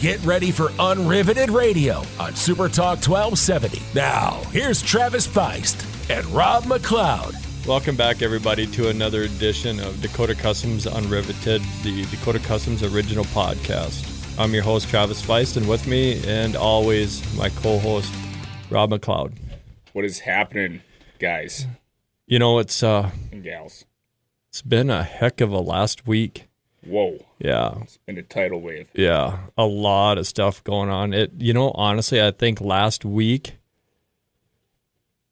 Get ready for Unriveted Radio on Super Talk 1270. Now, here's Travis Feist and Rob McLeod. Welcome back, everybody, to another edition of Dakota Customs Unriveted, the Dakota Customs original podcast. I'm your host, Travis Feist, and with me, and always, my co host, Rob McLeod. What is happening, guys You know, it's uh, and gals? it's been a heck of a last week. Whoa, Yeah, it's been a tidal wave. yeah, a lot of stuff going on. It, you know, honestly, I think last week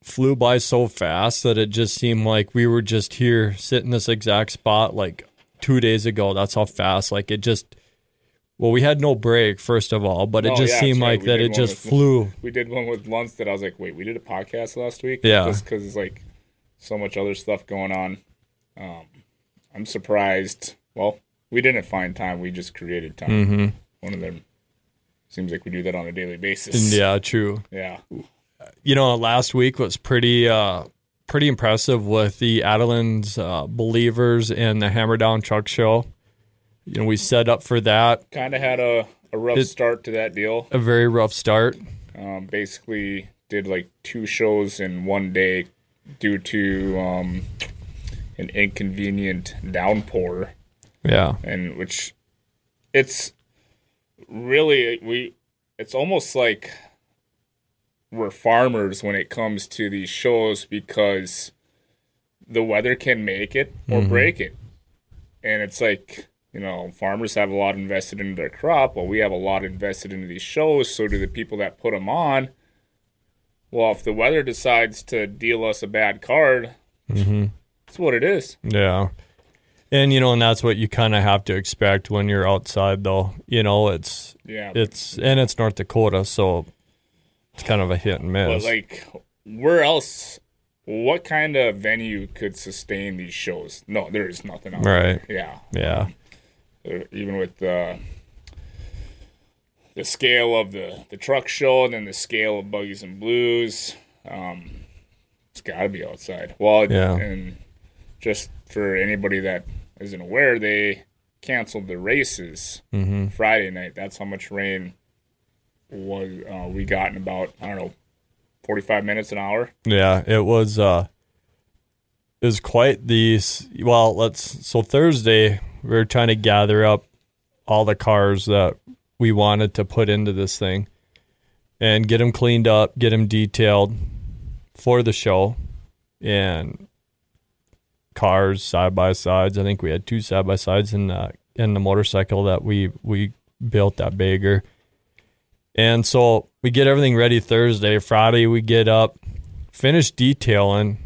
flew by so fast that it just seemed like we were just here sitting this exact spot like two days ago. That's how fast. Like it just. Well, we had no break, first of all, but it Oh, just yeah, seemed right. like We that it just with- flew. We did one with Luntz that I was like, wait, we did a podcast last week? Yeah. Just because it's like so much other stuff going on. Um, I'm surprised. Well, we didn't find time. We just created time. Mm-hmm. One of them seems like we do that on a daily basis. Yeah, true. Yeah. you know, last week was pretty uh pretty impressive with the Adelins uh, believers and the Hammer Down Truck Show. You know, we set up for that. Kind of had a, a rough start to that deal. A very rough start. Um, basically, did like two shows in one day due to um, an inconvenient downpour, Yeah. and which it's really we. It's almost like we're farmers when it comes to these shows because the weather can make it or break it, and it's like you know farmers have a lot invested into their crop well we have a lot invested into these shows so do the people that put them on well if the weather decides to deal us a bad card mm-hmm. that's what it is Yeah. And you know, and that's what you kind of have to expect when you're outside though. You know, it's yeah it's and it's North Dakota, so it's kind of a hit and but miss. like where else what kind of venue could sustain these shows no there is nothing out there. right. yeah Yeah. Uh, even with the the scale of the the truck show and then the scale of buggies and blues um it's got to be outside well Yeah. and just for anybody that isn't aware they canceled the races Mhm. friday night. That's how much rain was uh, we got in about i don't know 45 minutes an hour. Yeah, it was uh it was quite the well, let's so Thursday we were trying to gather up all the cars that we wanted to put into this thing and get them cleaned up, get them detailed for the show. And cars side by sides. I think we had two side by sides in the in the motorcycle that we we built that bagger. And so we get everything ready Thursday. Friday we get up, finish detailing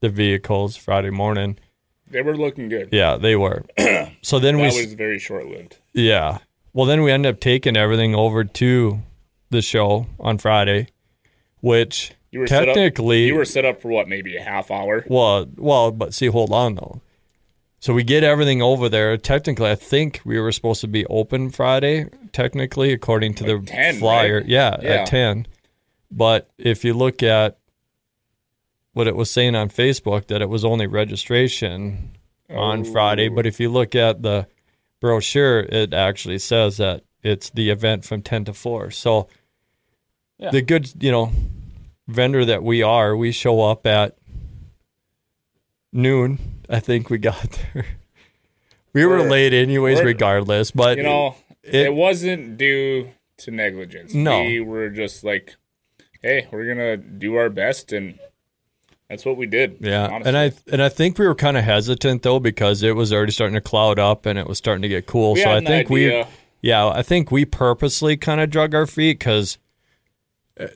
the vehicles Friday morning. they were looking good Yeah, they were. so then we that s- was very short-lived yeah. Well, then we ended up taking everything over to the show on Friday, which you were set technically up, you were set up for what maybe a half hour well, well, but see, hold on though. So we get everything over there. Technically, I think we were supposed to be open Friday. Technically, according to Like the 10, flyer, right? yeah, Yeah. at ten. But if you look at what it was saying on Facebook, that it was only registration on Friday. Oh. But if you look at the brochure, it actually says that it's the event from ten to four. So Yeah. the good, you know, vendor that we are, we show up at noon. I think we got there. We were We're- late anyways, we're- regardless. But you know, it- it, wasn't due to negligence. No. we were just like, hey, we're gonna do our best, and that's what we did. yeah, honestly. and I and I think we were kind of hesitant though because it was already starting to cloud up and it was starting to get cool. we so I think we. Yeah, I think we purposely kind of drug our feet because uh,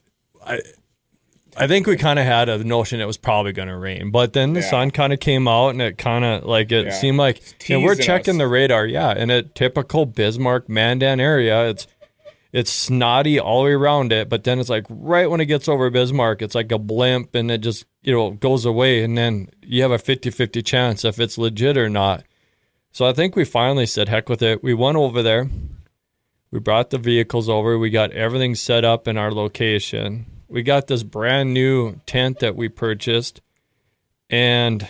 I, I think we kind of had a notion it was probably going to rain, but then the Yeah. sun kind of came out and it kind of like it Yeah. seemed like and we're checking us. the radar, yeah, in a typical Bismarck Mandan area, it's it's snotty all the way around it, but then it's like right when it gets over Bismarck, it's like a blimp and it just you know goes away, and then you have a 50-50 chance if it's legit or not. So I think we finally said heck with it. We went over there. We brought the vehicles over. We got everything set up in our location. We got this brand new tent that we purchased. And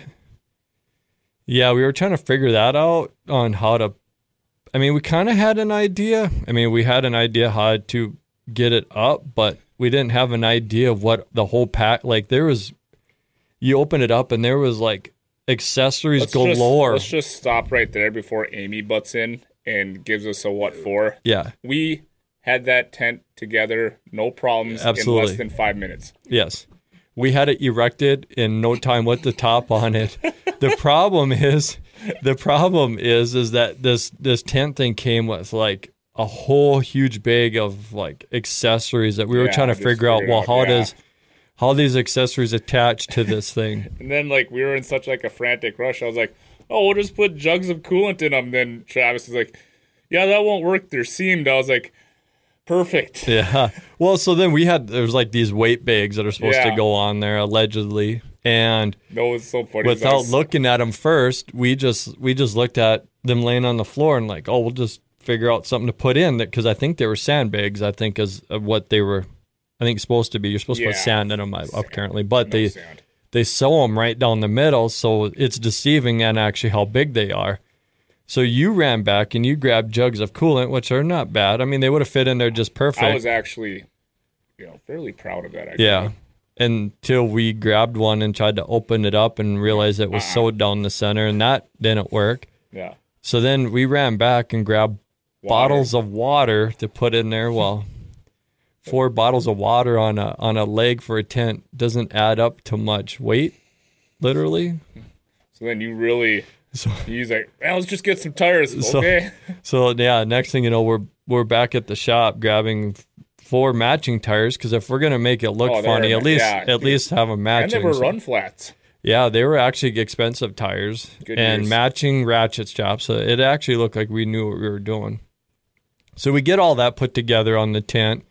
yeah, we were trying to figure that out on how to I mean, we kind of had an idea. I mean, we had an idea how to get it up, but we didn't have an idea of what the whole pack. Like there was, you open it up and there was like accessories Let's just, galore. let's just stop right there before Amy butts in and gives us a what for. yeah. We had that tent together, no problems, Absolutely. in less than five minutes. Yes. We had it erected in no time with the top on it. The problem is the problem is is that this this tent thing came with like a whole huge bag of like accessories that we were Yeah, trying to figure out well out, how yeah. does how these accessories attach to this thing. And then like we were in such like a frantic rush. I was like, "Oh, we'll just put jugs of coolant in them." Then Travis is like, "Yeah, that won't work. They're seamed." I was like, "Perfect." Yeah. Well, so then we had there's like these weight bags that are supposed to go on there allegedly, and No, it's so funny. without looking at them first, we just we just looked at them laying on the floor and like, oh, we'll just figure out something to put in that because I think they were sandbags. I think is what they were. I think supposed to be. You're supposed to put sand in them uh, apparently, but no they sound. they sew them right down the middle, so it's deceiving and actually how big they are. So you ran back and you grabbed jugs of coolant, which are not bad. I mean, they would have fit in there just perfect. I was actually, you know, fairly proud of that. Actually. Yeah. Until we grabbed one and tried to open it up and realized it was sewed uh-uh. down the center, and that didn't work. Yeah. So then we ran back and grabbed Water. bottles of water to put in there. Well, four bottles of water on a on a leg for a tent doesn't add up to much weight, literally. So then you really, So he's like, "Man, let's just get some tires." So- Okay. so yeah, next thing you know, we're we're back at the shop grabbing four matching tires because if we're gonna make it look Oh, funny, at least yeah. at least have a and matching. they were so- run flats. Yeah, they were actually expensive tires Good and news. matching ratchet straps. So it actually looked like we knew what we were doing. So we get all that put together on the tent.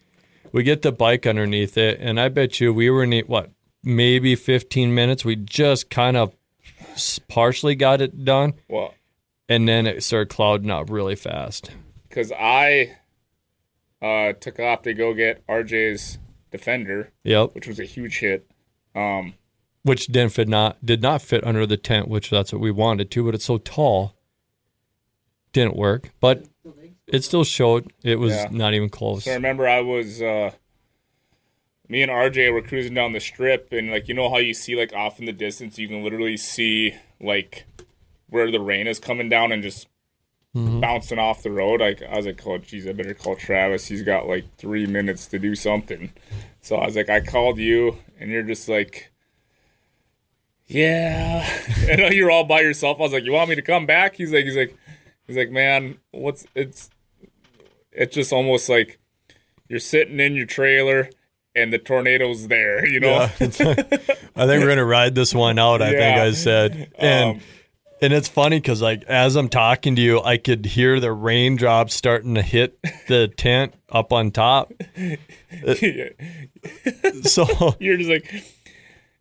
We get the bike underneath it, and I bet you we were in what maybe 15 minutes. We just kind of partially got it done, Well, and then it started clouding up really fast. because I uh, took off to go get RJ's Defender, Yep, which was a huge hit. Um, which didn't fit not did not fit under the tent, which that's what we wanted to, but it's so tall, didn't work. But it still showed it was Yeah. not even close. So I remember I was uh me and RJ were cruising down the strip and like you know how you see like off in the distance you can literally see like where the rain is coming down and just mm-hmm. bouncing off the road. Like I was like, oh geez, I better call Travis. He's got like three minutes to do something. So I was like, I called you and you're just like yeah. I know you're all by yourself. I was like, You want me to come back? He's like he's like he's like, Man, what's it's it's just almost like you're sitting in your trailer and the tornado's there, you know? I think we're gonna ride this one out. I think I said, and Um, and it's funny because like as I'm talking to you, I could hear the raindrops starting to hit the tent up on top. So You're just like,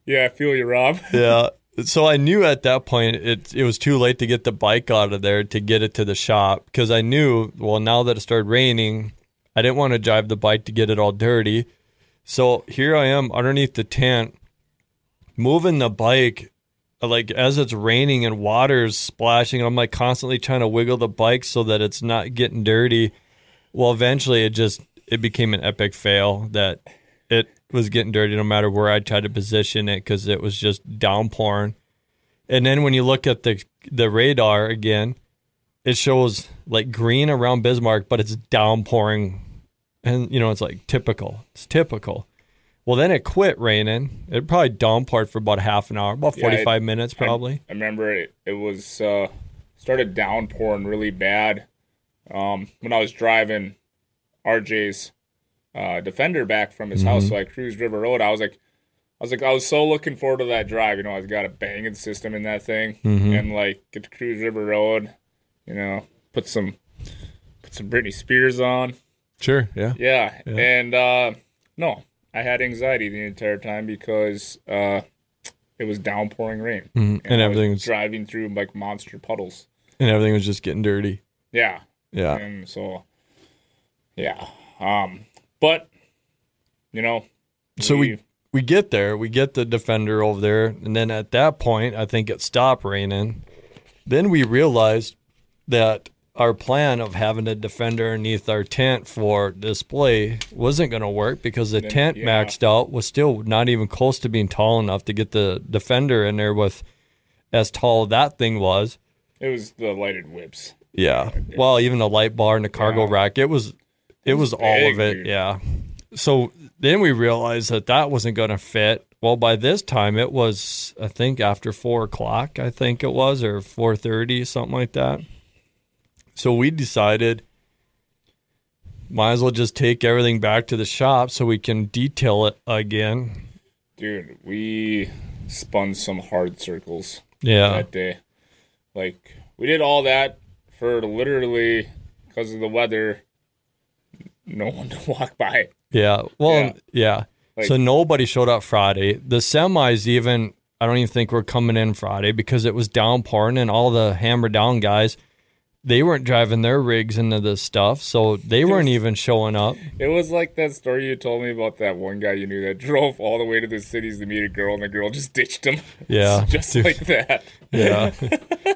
yeah, I feel you, Rob. yeah, so I knew at that point it it was too late to get the bike out of there to get it to the shop because I knew well now that it started raining, I didn't want to drive the bike to get it all dirty. So here I am underneath the tent, moving the bike, like as it's raining and water's splashing. I'm like constantly trying to wiggle the bike so that it's not getting dirty. Well, eventually it just it became an epic fail that it was getting dirty no matter where I tried to position it because it was just downpouring. And then when you look at the the radar again, it shows like green around Bismarck, but it's downpouring, and you know it's like typical. It's typical. Well, then it quit raining. It probably downpoured for about half an hour, about Yeah, it- forty five minutes probably. I remember it, it was uh, started downpouring really bad um, when I was driving RJ's uh, Defender back from his house. So I cruised River Road. I was like, I was like, I was so looking forward to that drive. You know, I've got a banging system in that thing, and like get to cruise River Road. You know, put some put some Britney Spears on. Sure, yeah. Yeah, and uh, no, I had anxiety the entire time because uh, it was downpouring rain, Mhm. And everything was everything's driving through like monster puddles. and everything was just getting dirty. Yeah, Yeah. and so yeah, um, but you know, So we we get there, we get the defender over there, and then at that point, I think it stopped raining. Then we realized that our plan of having a defender underneath our tent for display wasn't going to work because the tent yeah. maxed out was still not even close to being tall enough to get the defender in there with as tall that thing was. It was the lighted whips. Yeah. Well, even the light bar and the cargo Yeah. rack, it was it was all big, of it. dude. Yeah. So then we realized that that wasn't going to fit. Well, by this time it was, I think, after four o'clock. I think it was, or four thirty, something like that. So we decided, might as well just take everything back to the shop so we can detail it again. Dude, we spun some hard circles Yeah. that day. Like we did all that for literally because of the weather. No one to walk by. Yeah. Well, Yeah. yeah. Like- so nobody showed up Friday. The semis even I don't even think we're coming in Friday because it was downpouring and all the hammer down guys they weren't driving their rigs into this stuff, so they weren't even showing up. It was like that story you told me about that one guy you knew that drove all the way to the cities to meet a girl, and the girl just ditched him. Yeah. just Dude. like that. Yeah.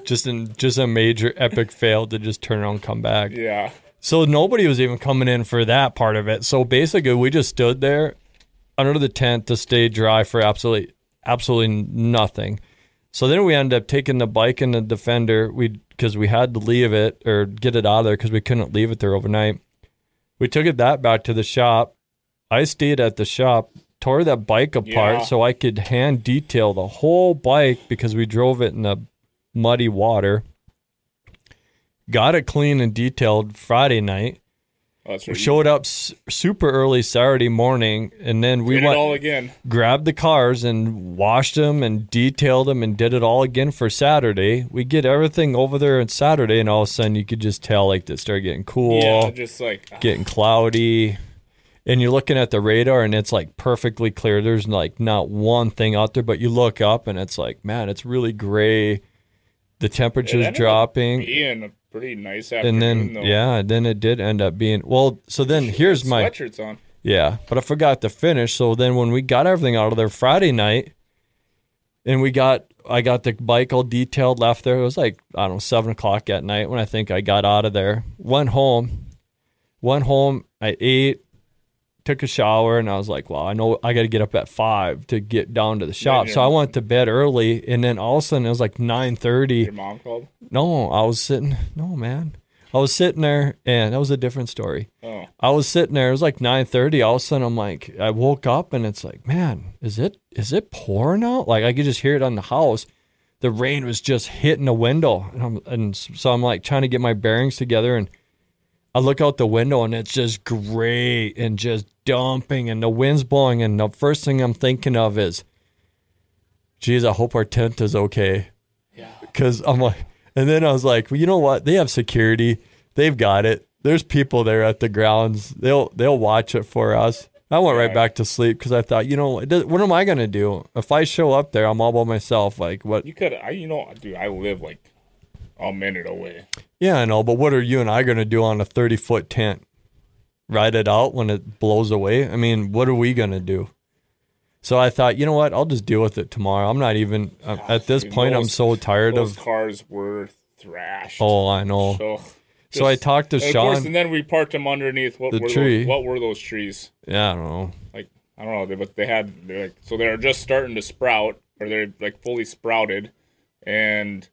just in just a major epic fail to just turn around and come back. Yeah. So nobody was even coming in for that part of it. So basically, we just stood there under the tent to stay dry for absolutely, absolutely nothing. So then we ended up taking the bike and the defender. We because we had to leave it or get it out of there because we couldn't leave it there overnight. We took it that back to the shop. I stayed at the shop, tore that bike apart Yeah. so I could hand detail the whole bike because we drove it in the muddy water. Got it clean and detailed Friday night. Oh, We showed up s- super early Saturday morning, and then we Did went all again. grabbed the cars and washed them and detailed them and did it all again for Saturday. We get everything over there on Saturday, and all of a sudden you could just tell like it started getting cool, Yeah, just like ah, getting cloudy, and you're looking at the radar and it's like perfectly clear. There's like not one thing out there, but you look up and it's like, man, it's really gray. The temperature's up dropping pretty nice afternoon. and then though. yeah, then it did end up being well. So then here's my sweatshirts on. yeah, but I forgot to finish. So then when we got everything out of there Friday night, and we got I got the bike all detailed, left there. It was like I don't know seven o'clock at night when I think I got out of there. Went home, went home. I ate, took a shower, and I was like, well, I know I got to get up at five to get down to the shop. So I went to bed early, and then all of a sudden it was like nine thirty. Your mom called. No, I was sitting. No, man. I was sitting there, and that was a different story. Oh, I was sitting there. It was like nine thirty. All of a sudden, I'm like, I woke up, and it's like, man, is it is it pouring out? Like I could just hear it on the house. The rain was just hitting the window, and, I'm, and so I'm like trying to get my bearings together, and I look out the window, and it's just gray and just dumping, and the wind's blowing, and the first thing I'm thinking of is, geez, I hope our tent is okay yeah. because I'm like, and then I was like, well, you know what? They have security. They've got it. There's people there at the grounds. They'll they'll watch it for us. I went right Right. back to sleep because I thought, you know, what am I gonna do if I show up there? I'm all by myself. Like what? You could, I, you know, dude, I live like a minute away. Yeah, I know. But what are you and I gonna do on a 30 foot tent? Ride it out when it blows away? I mean, what are we gonna do? So I thought, you know what? I'll just deal with it tomorrow. I'm not even uh, at this Dude, point. I'm so tired Those of. cars were thrashed. Oh, I know. So, So I talked to and of course, Sean. and then we parked them underneath. What The were tree. Those, what were those trees? Yeah, I don't know. Like I don't know, but they had they're like so they're just starting to sprout, or they're like fully sprouted, and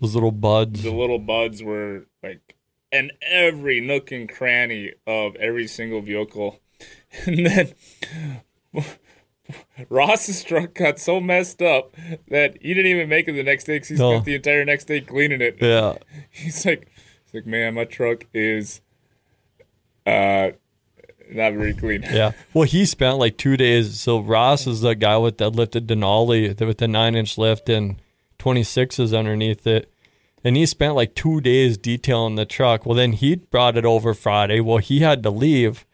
Those little buds. the little buds were like in every nook and cranny of every single vehicle, and then. Ross's truck got so messed up that he didn't even make it the next day because he spent the entire next day cleaning it. Yeah. He's like, he's like, man, my truck is uh not very clean. Yeah. Well, he spent like two days. So Ross is the guy with that lifted Denali with the nine inch lift and 26s underneath it. And he spent like two days detailing the truck. Well, then he brought it over Friday. Well, he had to leave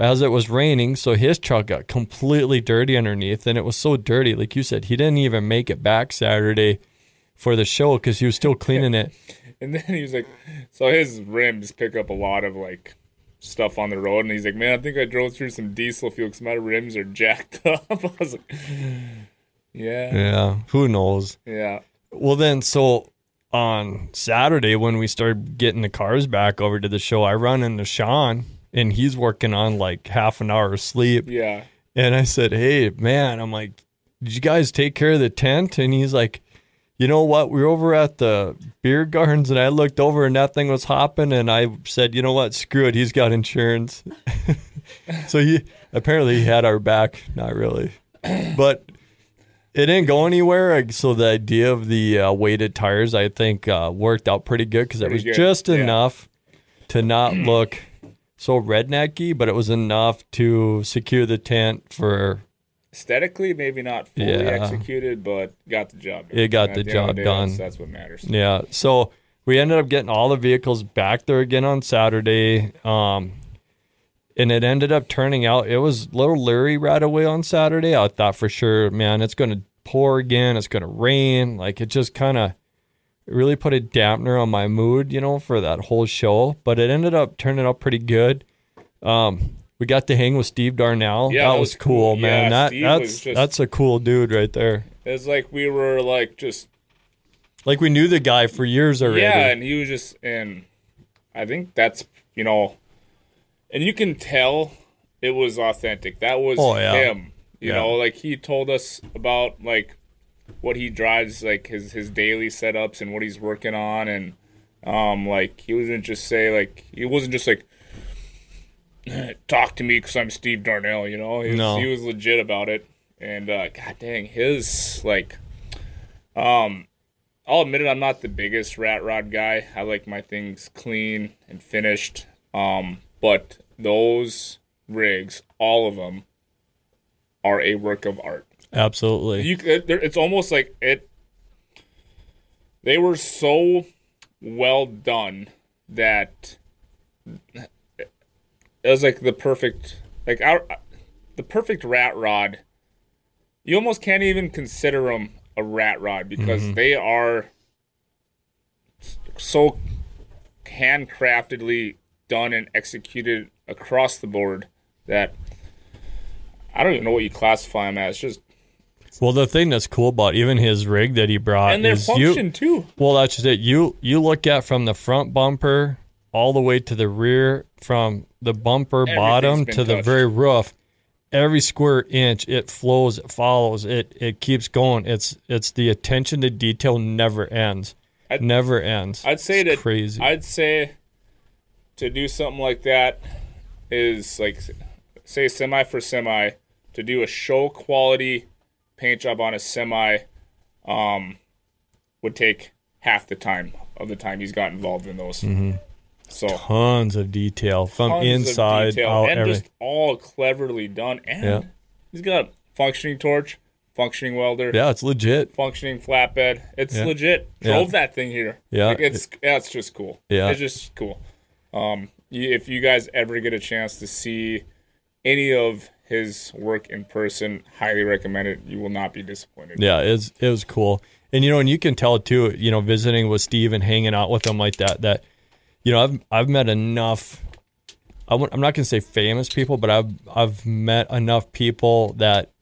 as it was raining. So his truck got completely dirty underneath. And it was so dirty. Like you said, he didn't even make it back Saturday for the show because he was still cleaning it. And then he was like, so his rims pick up a lot of like stuff on the road, and he's like, man, I think I drove through some diesel fuel because my rims are jacked up. I was like, yeah, Yeah. Who knows? yeah, Well, then, so on Saturday when we started getting the cars back over to the show, I run into Sean and he's working on like half an hour of sleep. Yeah. And I said, Hey, man, I'm like, did you guys take care of the tent? And he's like, you know what? We were over at the beer gardens and I looked over and that thing was hopping. And I said, you know what? Screw it. He's got insurance. so he apparently he had our back. Not really. But it didn't go anywhere. So the idea of the uh, weighted tires, I think, uh, worked out pretty good because it was good, just yeah. enough to not look so rednecky, but it was enough to secure the tent for Aesthetically, maybe not fully Yeah. executed, but got the job done. It got the job day, done. That's, that's what matters. Yeah. So we ended up getting all the vehicles back there again on Saturday. Um, and it ended up turning out it was a little leery right away on Saturday. I thought for sure, man, it's going to pour again. It's going to rain. Like it just kind of really put a dampener on my mood, you know, for that whole show. But it ended up turning out pretty good. Um, we got to hang with Steve Darnell. Yeah, that, was, was cool, cool. man. Yeah, that Steve that's just- that's a cool dude right there. It's like we were like just Like we knew the guy for years already. Yeah, and he was just and I think that's you know and you can tell it was authentic. That was Oh, yeah. him. You Yeah. know, like he told us about like what he drives, like his his daily setups and what he's working on and um like he wasn't just say like he wasn't just like talk to me because I'm Steve Darnell, you know. He was, No. he was legit about it. And uh god dang, his like um I'll admit it, I'm not the biggest rat rod guy. I like my things clean and finished. Um, but those rigs, all of them, are a work of art. Absolutely. You, it, it's almost like it. They were so well done that it was like the perfect, like our, the perfect rat rod. You almost can't even consider them a rat rod because mm-hmm. they are so handcraftedly done and executed across the board that I don't even know what you classify them as. Just Well, the thing that's cool about even his rig that he brought and their is function you. too. Well, that's just it. You you look at from the front bumper all the way to the rear, from the bumper bottom to the very roof. Every square inch, it flows, it follows, it it keeps going. It's it's the attention to detail never ends, I'd- never ends. I'd say It's that crazy. I'd say to do something like that is like say semi for semi to do a show quality paint job on a semi um would take half the time of the time he's got involved in those. So Tons of detail from inside detail out. and just all cleverly done and Yeah. he's got a functioning torch, functioning welder, yeah, it's legit. functioning flatbed. It's Yeah. legit. Yeah. That thing here. Yeah. Like, it's that's just cool. Yeah. it's just cool. Um, if you guys ever get a chance to see any of his work in person, highly recommend it. You will not be disappointed. Yeah, it's it was cool. And you know, and you can tell too, you know, visiting with Steve and hanging out with him like that, that you know, I've I've met enough I am not going to say famous people, but I've I've met enough people that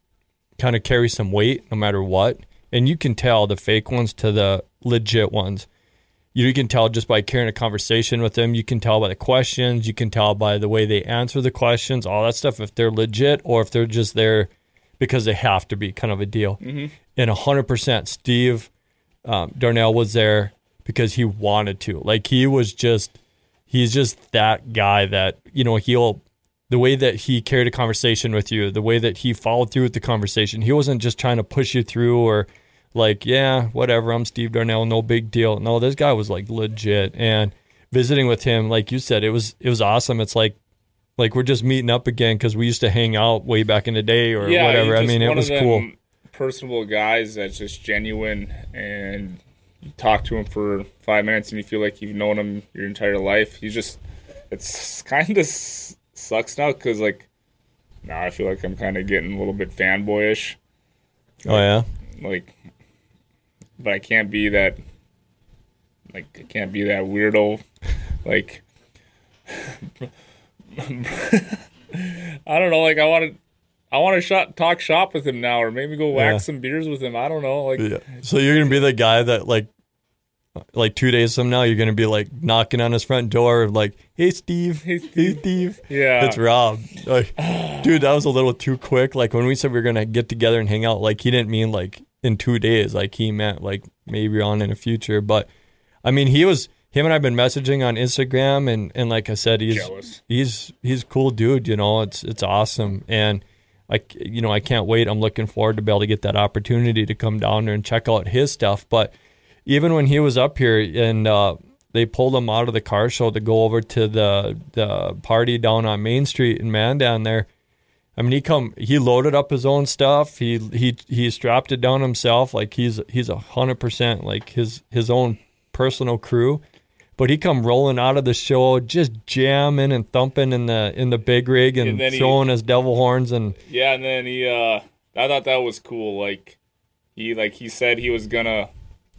kind of carry some weight no matter what. And you can tell the fake ones to the legit ones. You can tell just by carrying a conversation with them. You can tell by the questions. You can tell by the way they answer the questions, all that stuff, if they're legit or if they're just there because they have to be kind of a deal. And 100% Steve um, Darnell was there because he wanted to. Like he was just, he's just that guy that, you know, he'll, the way that he carried a conversation with you, the way that he followed through with the conversation, he wasn't just trying to push you through or like, yeah, whatever, I'm Steve Darnell, no big deal. No, this guy was like legit. And visiting with him, like you said, it was, it was awesome. It's like, like we're just meeting up again because we used to hang out way back in the day or yeah, whatever. I mean, it was cool. Personable guys that's just genuine, and you talk to him for five minutes, and you feel like you've known him your entire life. He's just, it's kind of sucks now because like now I feel like I'm kind of getting a little bit fanboyish. Oh yeah. like but I can't be that like I can't be that weirdo like I don't know like I want to I want to shot, talk shop with him now or maybe go whack Yeah. some beers with him I don't know like Yeah. So you're gonna be the guy that like like two days from now, you're gonna be like knocking on his front door, like, "Hey, Steve, Hey, hey, Steve." Yeah. it's Rob. Like, dude, that was a little too quick. Like when we said we were gonna get together and hang out, like he didn't mean like in two days. Like he meant like maybe on in the future. But I mean, he was him and I've been messaging on Instagram, and and like I said, he's Jealous. he's he's a cool dude. You know, it's it's awesome, and I you know I can't wait. I'm looking forward to be able to get that opportunity to come down there and check out his stuff. But even when he was up here and uh, they pulled him out of the car show to go over to the the party down on Main Street in Mandan there. I mean, he come he loaded up his own stuff. He he he strapped it down himself. Like he's he's a hundred percent like his his own personal crew. But he come rolling out of the show, just jamming and thumping in the in the big rig and, And then he- his devil horns and Yeah, and then he uh I thought that was cool. Like he like he said he was gonna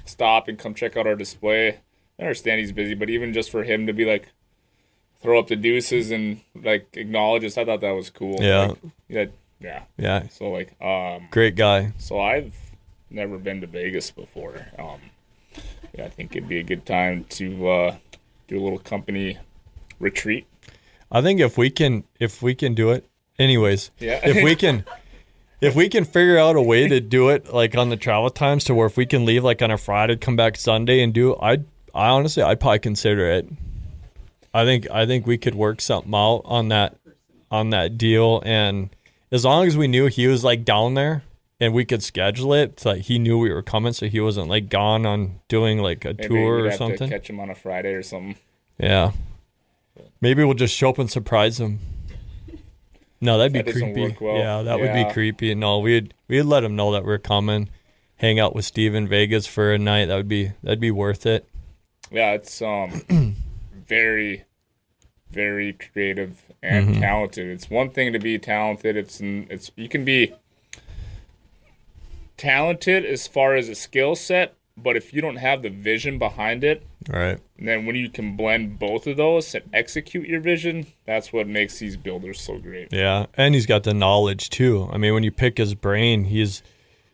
stop and come check out our display. I understand he's busy, but even just for him to be like throw up the deuces and like acknowledge us, I thought that was cool. Yeah. Like, yeah. Yeah. yeah, So like um great guy. so I've never been to Vegas before. Um yeah, I think it'd be a good time to uh do a little company retreat. I think if we can if we can do it, anyways. Yeah. if we can if we can figure out a way to do it like on the travel times to where if we can leave like on a Friday, come back Sunday and do I I honestly I'd probably consider it. I think I think we could work something out on that on that deal and as long as we knew he was like down there and we could schedule it so he knew we were coming so he wasn't like gone on doing like a Maybe tour or something. catch him on a Friday or something. Yeah. Maybe we'll just show up and surprise him. No, that'd be That doesn't creepy. well. Yeah, that would be Yeah. creepy. No, we'd we'd let him know that we're coming. Hang out with Steve in Vegas for a night. That would be that'd be worth it. Yeah, it's um very very creative and Mm-hmm. talented. It's one thing to be talented. It's it's you can be talented as far as a skill set, but if you don't have the vision behind it, Right. then when you can blend both of those and execute your vision, that's what makes these builders so great. Yeah, and he's got the knowledge too. I mean, when you pick his brain, he's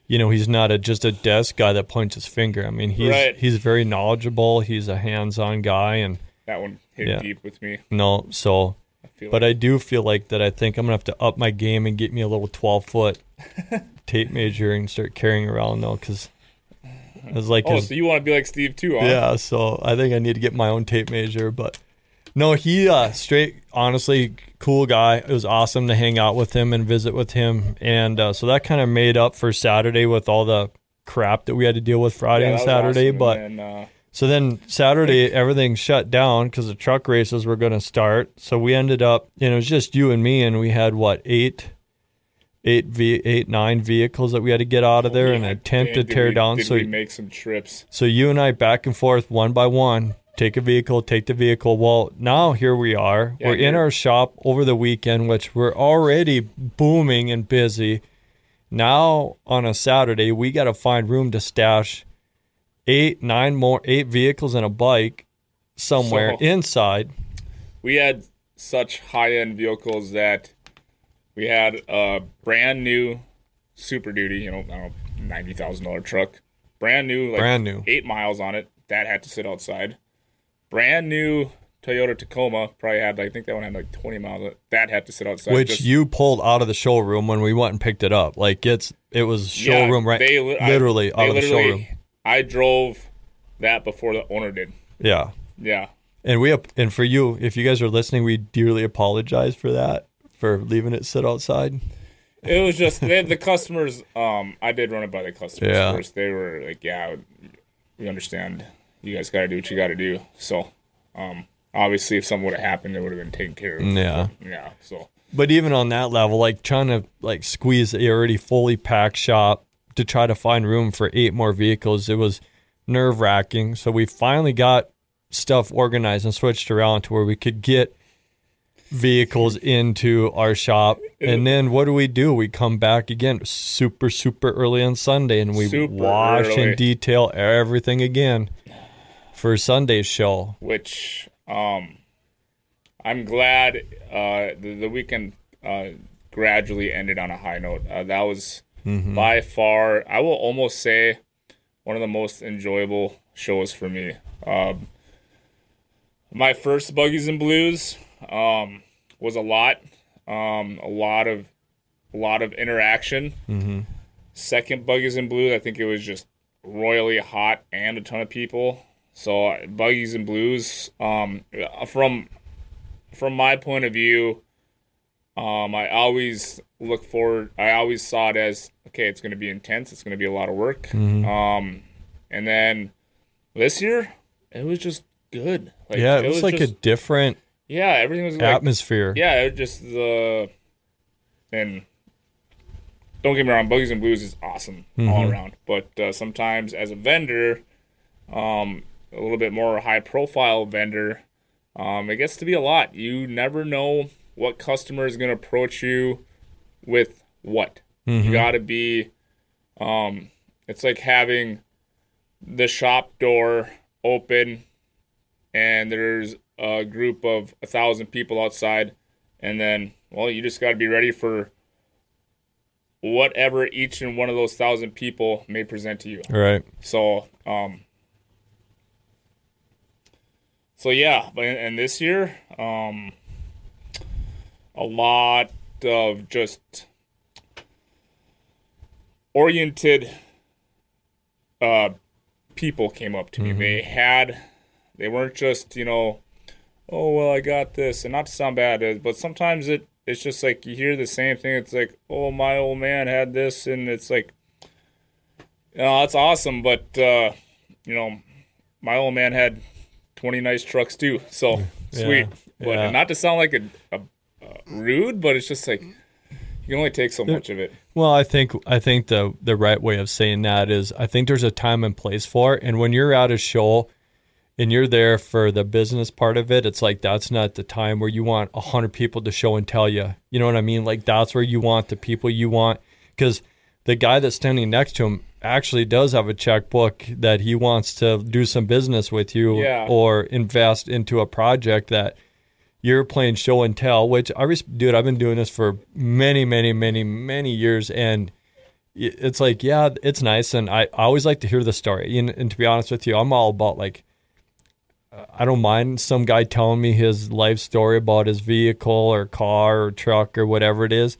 you know, he's not a just a desk guy that points his finger. I mean, he's Right. he's very knowledgeable. He's a hands-on guy and That one hit Yeah. deep with me. no, so I feel But like I do feel like that. I think I'm gonna have to up my game and get me a little 12 foot tape measure and start carrying around now because it's like Oh, his- so you want to be like Steve too, huh? yeah. So I think I need to get my own tape measure. But no, he uh, straight honestly cool guy. It was awesome to hang out with him and visit with him, and uh, so that kind of made up for Saturday with all the crap that we had to deal with Friday Yeah, and Saturday. awesome. But And then, uh, so then Saturday, everything shut down because the truck races were going to start. So we ended up, you know, it was just you and me, and we had what eight, eight v eight nine vehicles that we had to get out of there and a and tent to tear we- down. So we make some trips? so you and I back and forth one by one, take a vehicle, take the vehicle. Well, now here we are. Yeah, we're in our shop over the weekend, which we're already booming and busy. Now on a Saturday, we got to find room to stash eight, nine more, eight vehicles and a bike somewhere So- inside. we had such high end vehicles that we had a brand new Super Duty, you know, I know, ninety thousand dollar truck, brand new, like Brand new. eight miles on it. That had to sit outside. Brand new Toyota Tacoma, probably had, I think that one had like twenty miles. on it. That had to sit outside. Which Just- you pulled out of the showroom when we went and picked it up. Like it's it was yeah, showroom right, they li- I- literally they out of the showroom. I drove that before the owner did. Yeah, Yeah, And we and for you, if you guys are listening, we dearly apologize for that for leaving it sit outside. It was just the customers. Um, I did run it by the customers Yeah. first. They were like, "Yeah, we understand. You guys got to do what you got to do." So, um, obviously, if something would have happened, it would have been taken care of. Yeah. Yeah. So, But even on that level, like trying to like squeeze a already fully packed shop to try to find room for eight more vehicles, it was nerve wracking. So we finally got stuff organized and switched around to where we could get vehicles into our shop. And then what do we do? We come back again super, super early on Sunday and we Super wash early. and detail everything again for Sunday's show. which um, I'm glad uh, the, the weekend uh, gradually ended on a high note. Uh, that was by far, I will almost say, one of the most enjoyable shows for me. Um, my first Buggies and Blues um, was a lot, um, a lot of, a lot of interaction. Mm-hmm. Second Buggies and Blues, I think it was just royally hot and a ton of people. So Buggies and Blues, um, from from my point of view, um, I always look forward. I always saw it as okay. It's going to be intense. It's going to be a lot of work. Mm-hmm. Um, and then this year, it was just good. Like, yeah, it, was, like just- a different yeah. Everything was like atmosphere. yeah. It just the and don't get me wrong, Buggies and Blues is awesome all around. But uh, sometimes as a vendor, um, a little bit more high profile vendor, um, it gets to be a lot. You never know what customer is going to approach you with what. You got to be. Um, it's like having the shop door open, and there's a group of a thousand people outside, and then well, you just got to be ready for whatever each and one of those thousand people may present to you. Right. So, um, so yeah, but and this year, um, a lot of just oriented uh, people came up to me. They had, they weren't just you know, oh well, I got this, and not to sound bad, uh, but sometimes it it's just like you hear the same thing. It's like, oh, my old man had this, and it's like, you know, that's awesome, but uh, you know, my old man had twenty nice trucks too. So Yeah, sweet, but yeah. not to sound like a, a rude, but it's just like you can only take so much of it. Well, I think I think the the right way of saying that is I think there's a time and place for it. And when you're at a show and you're there for the business part of it, it's like that's not the time where you want a hundred people to show and tell you. You know what I mean? Like that's where you want the people you want because the guy that's standing next to him actually does have a checkbook that he wants to do some business with you Yeah. or invest into a project that you're playing show and tell, which I res- dude, I've been doing this for many, many, many, many years, and it's like, yeah, it's nice, and I, I always like to hear the story. And, and to be honest with you, I'm all about like, I don't mind some guy telling me his life story about his vehicle or car or truck or whatever it is,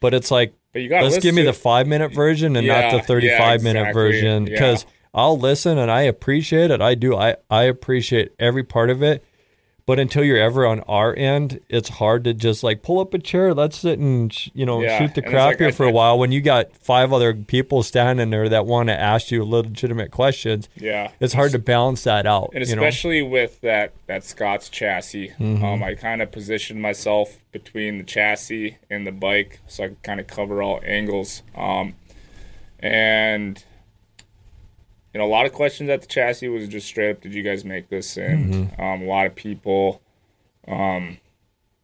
but it's like, But let's give me the five minute version and not the 35 yeah, minute exactly. version Yeah. because I'll listen and I appreciate it. I do. I, I appreciate every part of it. But until you're ever on our end, it's hard to just like pull up a chair. Let's sit and sh- you know Yeah, shoot the and crap like here I- for a while. When you got five other people standing there that want to ask you legitimate questions, yeah. it's hard to balance that out. and you know? especially with that that Scott's chassis, um, I kind of positioned myself between the chassis and the bike, so I could kind of cover all angles. Um, and you know, a lot of questions at the chassis was just straight up, "Did you guys make this?" And um, a lot of people, um,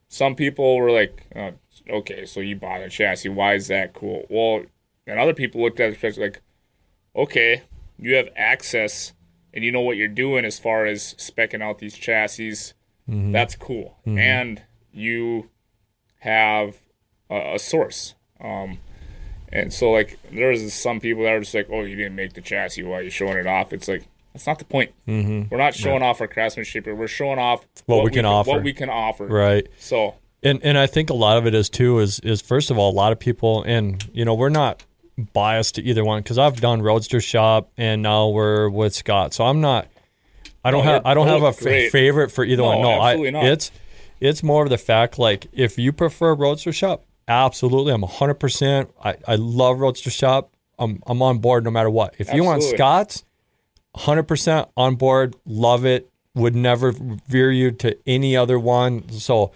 some people were like, uh, "Okay, so you bought a chassis? Why is that cool?" Well, and other people looked at it like, "Okay, you have access." and you know what you're doing as far as specking out these chassis, that's cool. And you have a, a source. Um, and so, like, there's some people that are just like, oh, you didn't make the chassis while you're showing it off. It's like, that's not the point. Mm-hmm. We're not showing off our craftsmanship. We're showing off What we can offer. What we can offer. right. So, And and I think a lot of it is too is is first of all a lot of people and you know we're not biased to either one because I've done Roadster Shop and now we're with Scott so I'm not I don't No, have I don't have a great. favorite for either No, one no I not. it's it's more of the fact like if you prefer Roadster Shop absolutely I'm 100% I, I love Roadster Shop I'm I'm on board no matter what if you want Absolutely. Scott's 100% on board love it would never veer you to any other one so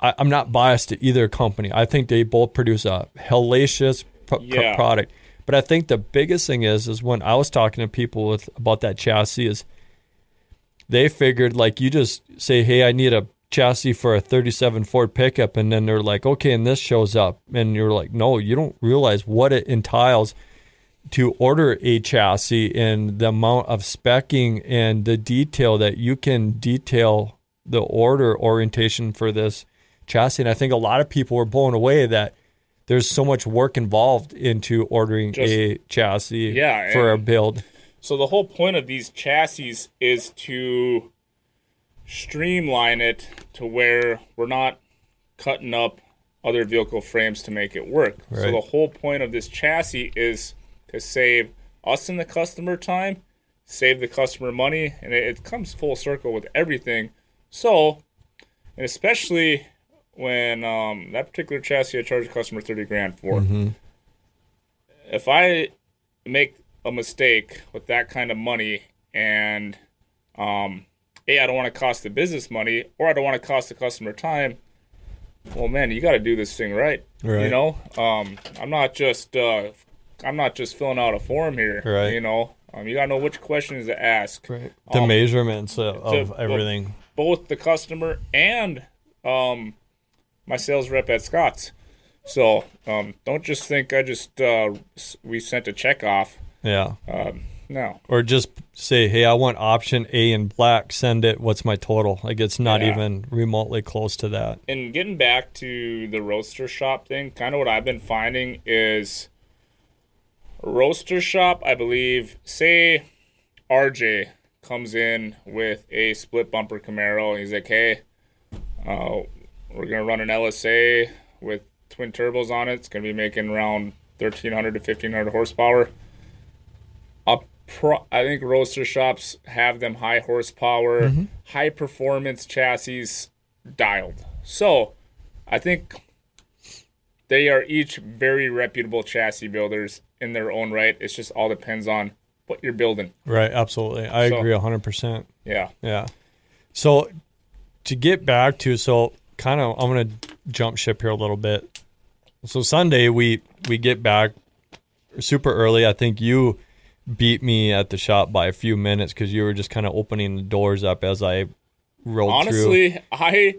I, I'm not biased to either company. I think they both produce a hellacious pro- Yeah. product. But I think the biggest thing is is when I was talking to people with about that chassis is they figured like you just say, "Hey, I need a chassis for a 37 Ford pickup," and then they're like, "Okay," and this shows up, and you're like, "No, you don't realize what it entails." to order a chassis and the amount of specking and the detail that you can detail the order orientation for this chassis. And I think a lot of people were blown away that there's so much work involved into ordering Just- a chassis Yeah, for a build. So the whole point of these chassis is to streamline it to where we're not cutting up other vehicle frames to make it work. So the whole point of this chassis is to save us and the customer time, save the customer money, and it, it comes full circle with everything. So, and especially when um, that particular chassis I charge the customer thirty grand for. If I make a mistake with that kind of money and um, a I don't want to cost the business money or I don't want to cost the customer time. Well, man, you got to do this thing right. right. You know, um, I'm not just uh, I'm not just filling out a form here. Right. You know, um, you got to know which questions to ask. Right. The Um, measurements of, of to- everything. both the customer and um, my sales rep at Scott's. So um, don't just think I just uh, we sent a check off. Yeah. No, Or just say, hey, I want option A in black. Send it. What's my total? Like it's not Yeah. even remotely close to that. and getting back to the Roadster Shop thing, kind of what I've been finding is Roadster Shop. I believe, say RJ comes in with a split bumper Camaro. And he's like, "Hey, uh, we're gonna run an LSA with twin turbos on it. It's gonna be making around 1,300 to 1,500 horsepower." Pro- I think Roadster Shops have them high horsepower, mm-hmm. high performance chassis dialed. So, I think they are each very reputable chassis builders in their own right. It's just all depends on what you're building. Right. Absolutely. I So- agree 100%. Yeah. Yeah. So to get back to so kind of I'm gonna jump ship here a little bit. So Sunday we we get back super early. I think you beat me at the shop by a few minutes because you were just kind of opening the doors up as I rolled through. Honestly, I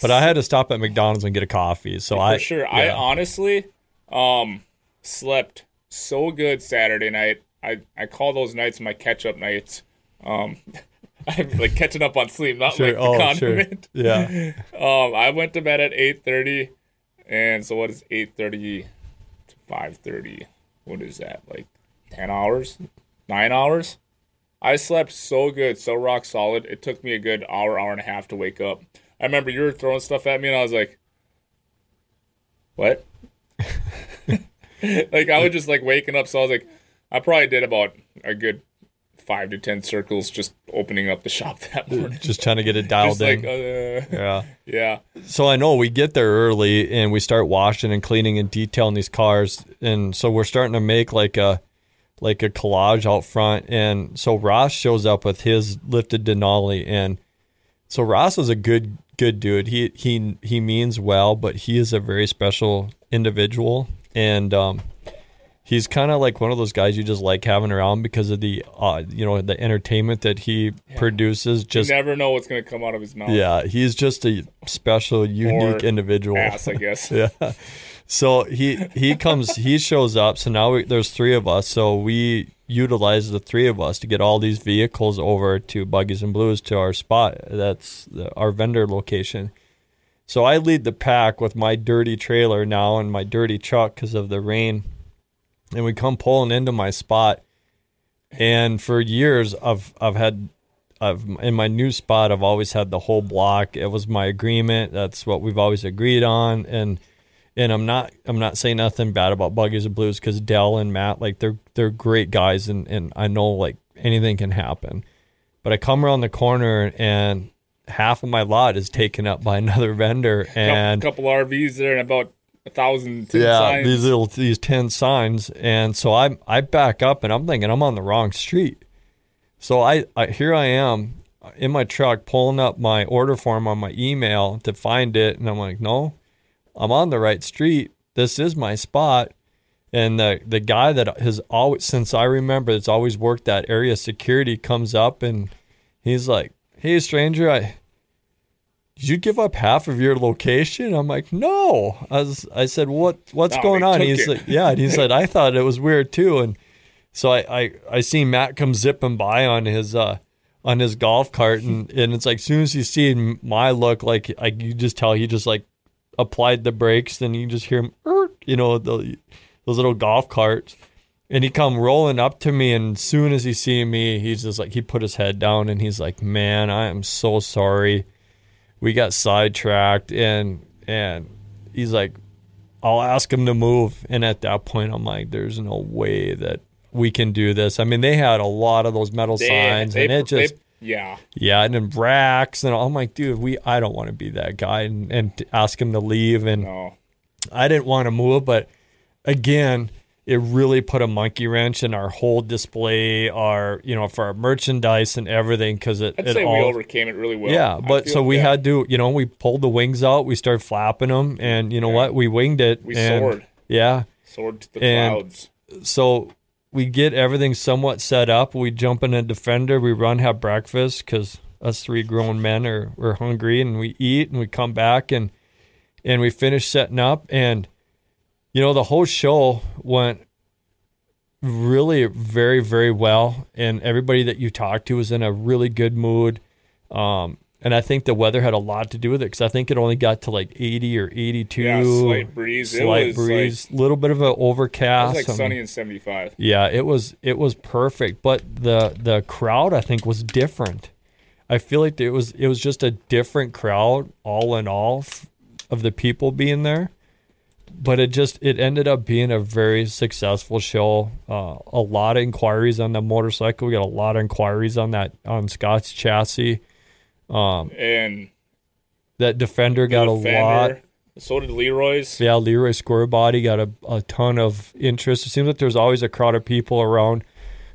But I had to stop at McDonald's and get a coffee. So for I sure. I honestly um slept so good Saturday night. I I call those nights my catch up nights. Um I'm like catching up on sleep, not Sure. like the Oh, sure. Yeah. Um I went to bed at 8:30 and so what is 8:30 to 5:30? What is that? Like 10 hours? 9 hours? I slept so good, so rock solid. It took me a good hour, hour and a half to wake up. I remember you were throwing stuff at me, and I was like, "What?" like I was just like waking up, so I was like, I probably did about a good five to ten circles just opening up the shop that morning. Just trying to get it dialed Just like, in. uh, yeah. yeah, So I know we get there early and we start washing and cleaning and detailing these cars, and so we're starting to make like a like a collage out front. And so Ross shows up with his lifted Denali, and so Ross is a good good dude. He he he means well, but he is a very special individual, and um, he's kind of like one of those guys you just like having around because of the uh, you know the entertainment that he produces. Just you never know what's gonna come out of his mouth. yeah, he's just a special, unique Or individual. ass, I guess. yeah. So he he comes, he shows up. So now we, there's three of us. So we utilize the three of us to get all these vehicles over to Buggies and Blues to our spot. That's the, our vendor location. So I lead the pack with my dirty trailer now and my dirty truck because of the rain, and we come pulling into my spot. And for years, I've I've had I've in my new spot I've always had the whole block. It was my agreement. That's what we've always agreed on. And and I'm not I'm not saying nothing bad about Buggies and Blues because Dell and Matt like they're they're great guys and and I know like anything can happen. But I come around the corner and half of my lot is taken up by another vendor and couple, couple RVs there and about a thousand yeah, signs. these little these ten signs, and so I I back up and I'm thinking I'm on the wrong street. So I, I here I am uh, in my truck pulling up my order form on my email to find it, and I'm like, no, I'm on the right street. This is my spot. And the the guy that has always since I remember that's always worked that area security comes up and he's like, "Hey stranger, I did you give up half of your location?" I'm like, "No." I was, I said, "What what's No, going on?" He's it. like, "Yeah." And he said, "I thought it was weird too." And so I I I seen Matt come zipping by on his uh on his golf cart and and it's like as soon as he seen my look like like you just tell he just like applied the brakes then you just hear him "Er," you know the those little golf carts And he come rolling up to me, and as soon as he see me, he's just like he put his head down, and he's like, "Man, I am so sorry. We got sidetracked." And and he's like, "I'll ask him to move." And at that point, I'm like, "There's no way that we can do this." I mean, they had a lot of those metal They- signs, they- and it just they- yeah. yeah, and then racks, and I'm like, dude, we I don't want to be that guy, and and ask him to leave, and No. I didn't want to move, but again, it really put a monkey wrench in our whole display, our you know, for our merchandise and everything, because it, I'd it say all we overcame it really well. yeah, but so we yeah. had to, you know, we pulled the wings out, we started flapping them, and you know Yeah. what, we winged it. We and, soared. Yeah, soared to the and- clouds. so we get everything somewhat set up. We jump in a defender. We run, have breakfast because us three grown men are we're hungry, and we eat, and we come back and and we finish setting up, and you know the whole show went really very very well, and everybody that you talked to was in a really good mood. Um, and I think the weather had a lot to do with it because I think it only got to like 80 or 82. Yeah, slight breeze. It Slight was breeze, little bit of an It overcast. was like sunny and 75. yeah, it was it was perfect, but the the crowd I think was different. I feel like it was it was just a different crowd all in all of the people being there. But it just it ended up being a very successful show. Uh, a lot of inquiries on the motorcycle. We got a lot of inquiries on that on Scott's chassis. Um, and That Defender got a lot. So did Leroy's. Yeah, Leroy Square Body got a, a ton of interest. It seems like there's always a crowd of people around.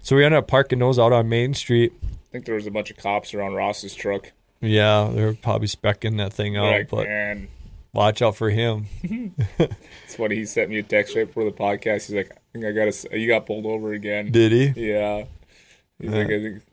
So we ended up parking those out on Main Street. I think there was a bunch of cops around Ross's truck. Yeah, they're probably specking that thing out, Like, but and watch out for him. it's funny. He sent me a text right before the podcast. He's like, I think I got to, you got pulled over again. Did he? Yeah. He's like, I think,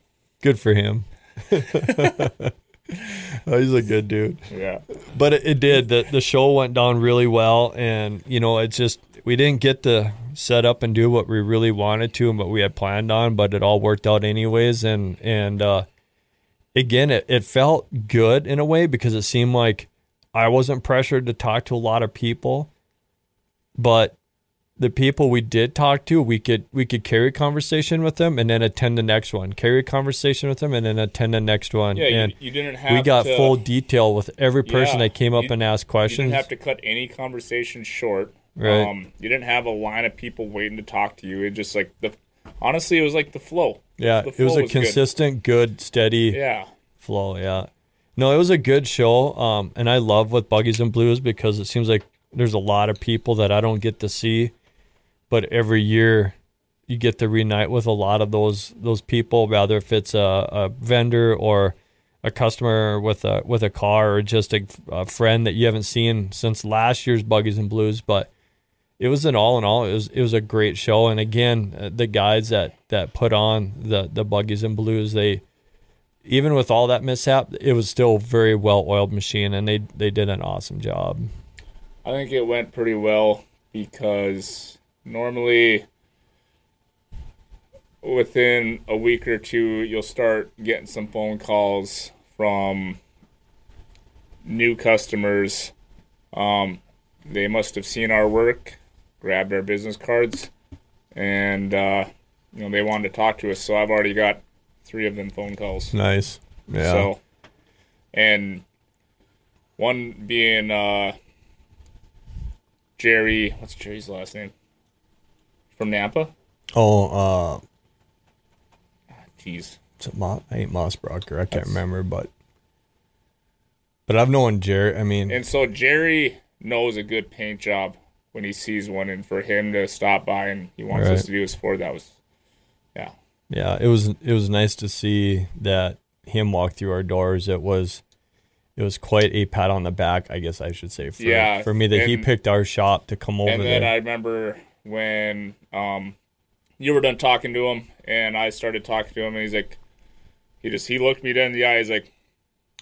Good for him. oh, he's a good dude. yeah. But it, it did. The the show went down really well, and you know, it's just we didn't get to set up and do what we really wanted to and what we had planned on, but it all worked out anyways. And and uh, again, it, it felt good in a way because it seemed like I wasn't pressured to talk to a lot of people, but the people we did talk to, we could we could carry conversation with them and then attend the next one. Carry conversation with them and then attend the next one. Yeah, and you, you didn't have we got to, full detail with every person Yeah, that came up you- and asked questions. You didn't have to cut any conversation short. Right. Um, you didn't have a line of people waiting to talk to you. It just like the, honestly, it was like the flow. yeah, the it was a good. consistent, good, steady Yeah. flow. Yeah. No, it was a good show. Um, and I love with Buggies and Blues because it seems like there's a lot of people that I don't get to see, but every year you get to reunite with a lot of those those people, whether if it's a, a vendor or a customer with a with a car or just a, a friend that you haven't seen since last year's Buggies and Blues. But it was an all in all, it was it was a great show. And again, uh, the guys that that put on the the Buggies and Blues, they even with all that mishap, it was still a very well oiled machine, and they they did an awesome job. I think it went pretty well because normally within a week or two you'll start getting some phone calls from new customers. Um, they must have seen our work, grabbed our business cards, and uh, you know they wanted to talk to us. So I've already got three of them phone calls. Nice. Yeah. So, and one being uh, Jerry. What's Jerry's last name? From Napa. oh, uh, Jeez. it's a Mo- I ain't Mossbrocker. I can't That's- remember, but but I've known Jerry. I mean, And so Jerry knows a good paint job when he sees one, and for him to stop by and he wants Right. us to do his Ford, that was, yeah, yeah, it was it was nice to see that him walk through our doors. It was it was quite a pat on the back, I guess I should say. For, Yeah, for me that he and- picked our shop to come over and then there. I remember when um, you were done talking to him, and I started talking to him, and he's like, he just he looked me dead in the eye. He's like,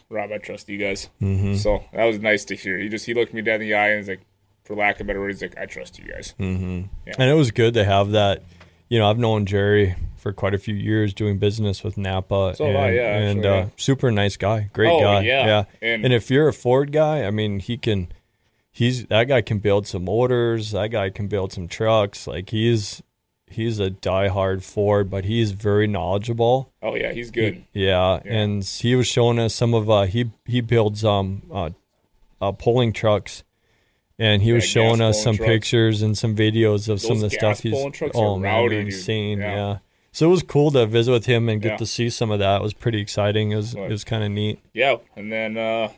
Rob, I trust you guys. Mm-hmm. So that was nice to hear. He just he looked me dead in the eye, and he's like, for lack of a better words, he's like, I trust you guys. and it was good to have that. You know, I've known Jerry for quite a few years doing business with Napa. So and, I, yeah, and actually, uh, yeah. super nice guy, great Oh, guy. yeah. yeah. And- And, if you're a Ford guy, I mean, he can. He's that guy can build some motors. That guy can build some trucks. Like he's he's a diehard Ford, but he's very knowledgeable. Oh yeah, he's good. Yeah, Yeah. and he was showing us some of uh he he builds um uh, uh pulling trucks, and he was Yeah, gas showing us some trucks. pictures and some videos of some of the stuff he's pulling trucks oh man, rowdy, insane. Yeah. Yeah. So it was cool to visit with him and get to see some of that. It was pretty exciting. It was it was kind of neat. Yeah, and then uh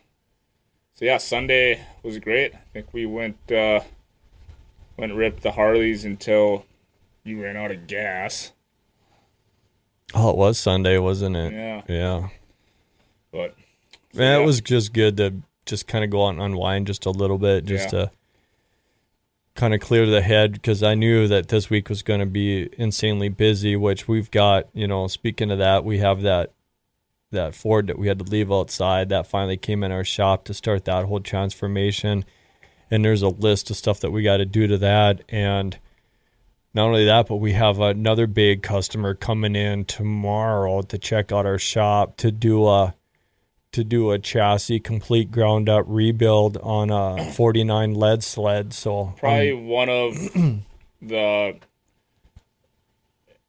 so yeah, Sunday was great. I think we went uh went ripped the Harleys until you ran out of gas. Oh, it was Sunday, wasn't it? Yeah. Yeah. But Yeah, yeah. it was just good to just kind of go out and unwind just a little bit, just Yeah. to kind of clear the head because I knew that this week was going to be insanely busy. Which we've got, you know. Speaking of that, we have that that Ford that we had to leave outside that finally came in our shop to start that whole transformation. And there's a list of stuff that we got to do to that, and not only that, but we have another big customer coming in tomorrow to check out our shop to do a to do a chassis complete ground up rebuild on a 49 lead sled. So probably um, one of the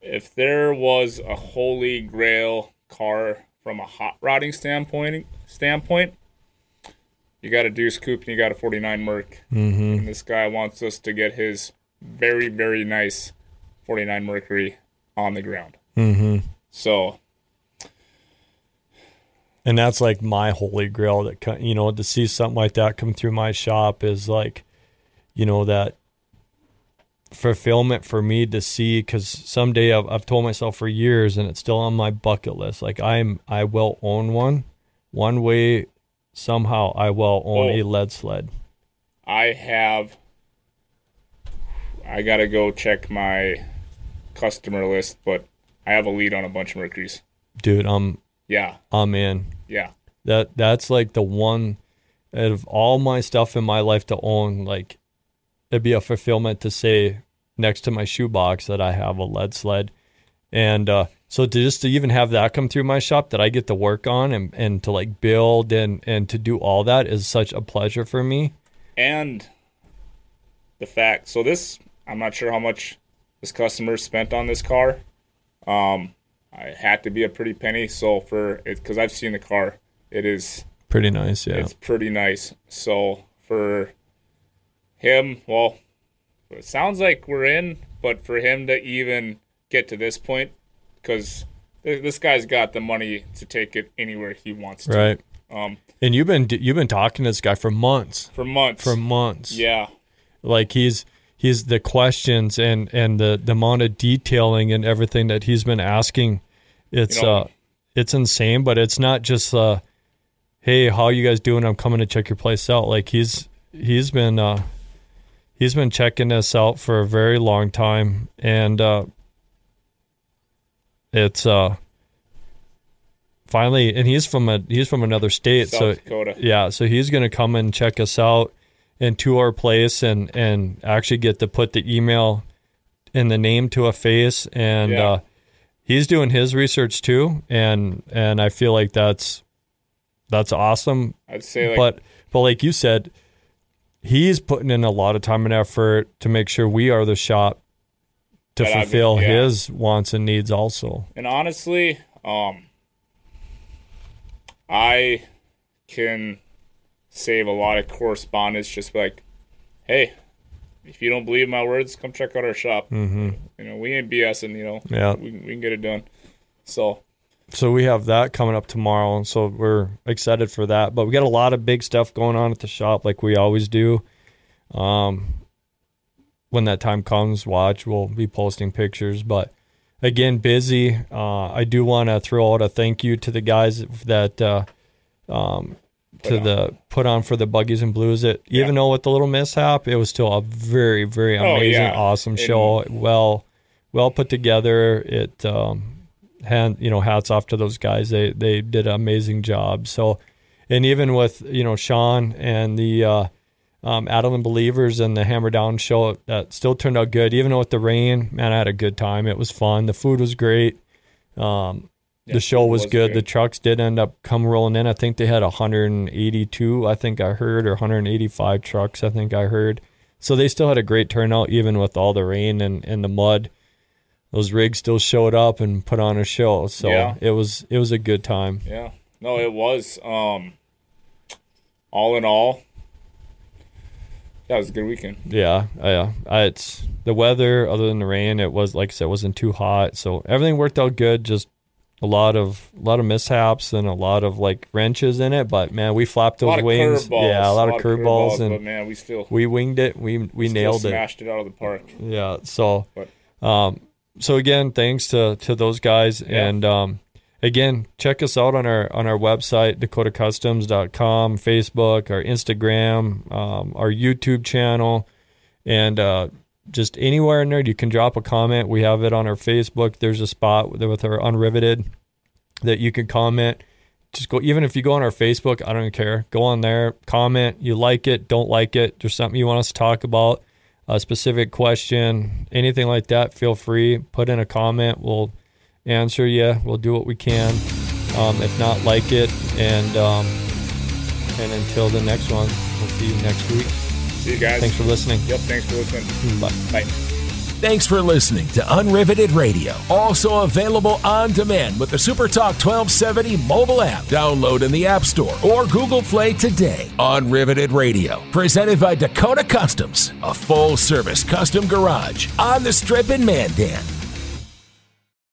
if there was a holy grail car from a hot rodding standpoint standpoint you got a deuce coupe and you got a 49 merc mhm. and this guy wants us to get his very very nice 49 mercury on the ground Mhm. so and that's like my holy grail that you know to see something like that come through my shop is like you know that fulfillment for me to see because someday I've, I've told myself for years and it's still on my bucket list. Like i'm i will own one. One way somehow i will own Oh. a lead sled. I have i gotta go check my customer list but i have a lead on a bunch of mercuries dude i'm yeah. I'm in. Yeah. That that's like the one out of all my stuff in my life to own like it'd be a fulfillment to say next to my shoebox that i have a lead sled. And uh so to just to even have that come through my shop that i get to work on and and to like build and and to do all that is such a pleasure for me. And the fact so this i'm not sure how much this customer spent on this car. Um i had to be a pretty penny. So for it because i've seen the car it is pretty nice yeah. it's pretty nice. So for him well it sounds like we're in but for him to even get to this point because this guy's got the money to take it anywhere he wants to. Right. Um and you've been you've been talking to this guy for months. For months. For months. Yeah. Like he's he's the questions and and the the amount of detailing and everything that he's been asking it's You know- uh it's insane but it's not just uh hey how you guys doing? I'm coming to check your place out. Like he's he's been uh he's been checking this out for a very long time and uh it's uh finally and he's from a he's from another state south so dakota yeah, so he's to come and check us out and to our place and and actually get to put the email and the name to a face and Yeah. uh he's doing his research too and and I feel like that's that's awesome i'd say like but but like you said he's putting in a lot of time and effort to make sure we are the shop to That been- fulfill yeah. his wants and needs also And honestly, um, I can save a lot of correspondence just like, hey, if you don't believe my words, come check out our shop. mm-hmm. You know, we ain't BSing. You know, yeah we we can get it done. So So we have that coming up tomorrow, and so we're excited for that. But we got a lot of big stuff going on at the shop, like we always do. Um, when that time comes, watch we'll be posting pictures. But again, busy. Uh, I do want to throw out a thank you to the guys that uh, um, Put to on. the put on for the buggies and blues. It even though with the little mishap, it was still a very very Oh, amazing, yeah. awesome show. Well, well put together. It um, hand you know hats off to those guys. They they did an amazing job. So, and even with you know Sean and the uh, um, Believers and the Hammer Down show, that still turned out good. Even with the rain, man, I had a good time. It was fun. The food was great. Um, yeah, the show it was, good. The trucks did end up come rolling in. I think they had 182. I think I heard, or 185 trucks. I think I heard. So they still had a great turnout, even with all the rain and, and the mud. Those rigs still showed up and put on a show. So Yeah. it was it was a good time. Yeah. No, it was. Um, all in all, that was a good weekend. Yeah, yeah. I, it's the weather. Other than the rain, it was like I said, it wasn't too hot, so everything worked out good. Just a lot of a lot of mishaps and a lot of like wrenches in it, but man, we flapped A those lot of wings. Yeah, a lot, of curveballs, but and man, we still we winged it. We we nailed it. smashed it out of the park. Yeah. So, But- um, so again, thanks to to those guys, Yeah. and um, again, check us out on our on our website dakotacustoms.com, Facebook, our Instagram, um, our YouTube channel, and uh, just anywhere in there you can drop a comment. We have it on our Facebook. There's a spot with with our unriveted that you can comment. Just go, even if you go on our Facebook, I don't care. Go on there, comment. You like it, don't like it. There's something you want us to talk about, a specific question, anything like that. Feel free, put in a comment. We'll answer you. We'll do what we can. Um, if not, like it, and um, and until the next one, we'll see you next week. See you guys. Thanks for listening. Yep. Thanks for listening. Bye. Bye. Thanks for listening to Unriveted Radio. Also available on demand with the SuperTalk 1270 mobile app. Download in the App Store or Google Play today. Unriveted Radio, presented by Dakota Customs, a full service custom garage on the strip in Mandan.